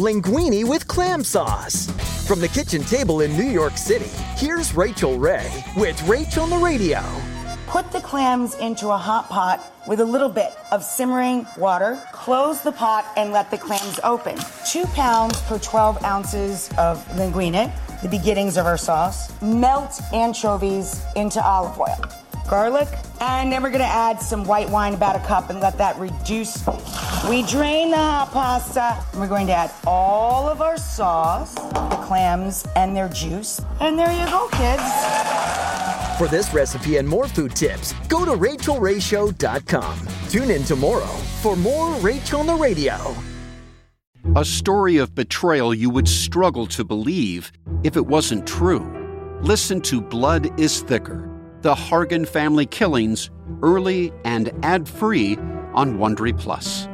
Linguine with clam sauce. From the kitchen table in New York City, here's Rachael Ray with Rach on the Radio. Put the clams into a hot pot with a little bit of simmering water. Close the pot and let the clams open. Two pounds per 12 ounces of linguine, the beginnings of our sauce. Melt anchovies into olive oil garlic, and then we're gonna add some white wine, about a cup, and let that reduce. We drain the hot pasta, and we're going to add all of our sauce, the clams, and their juice. And there you go, kids. For this recipe and more food tips, go to rachaelrayshow.com. Tune in tomorrow for more Rach on the Radio. A story of betrayal you would struggle to believe if it wasn't true. Listen to Blood is Thicker the Hargan family killings early and ad-free on Wondery Plus.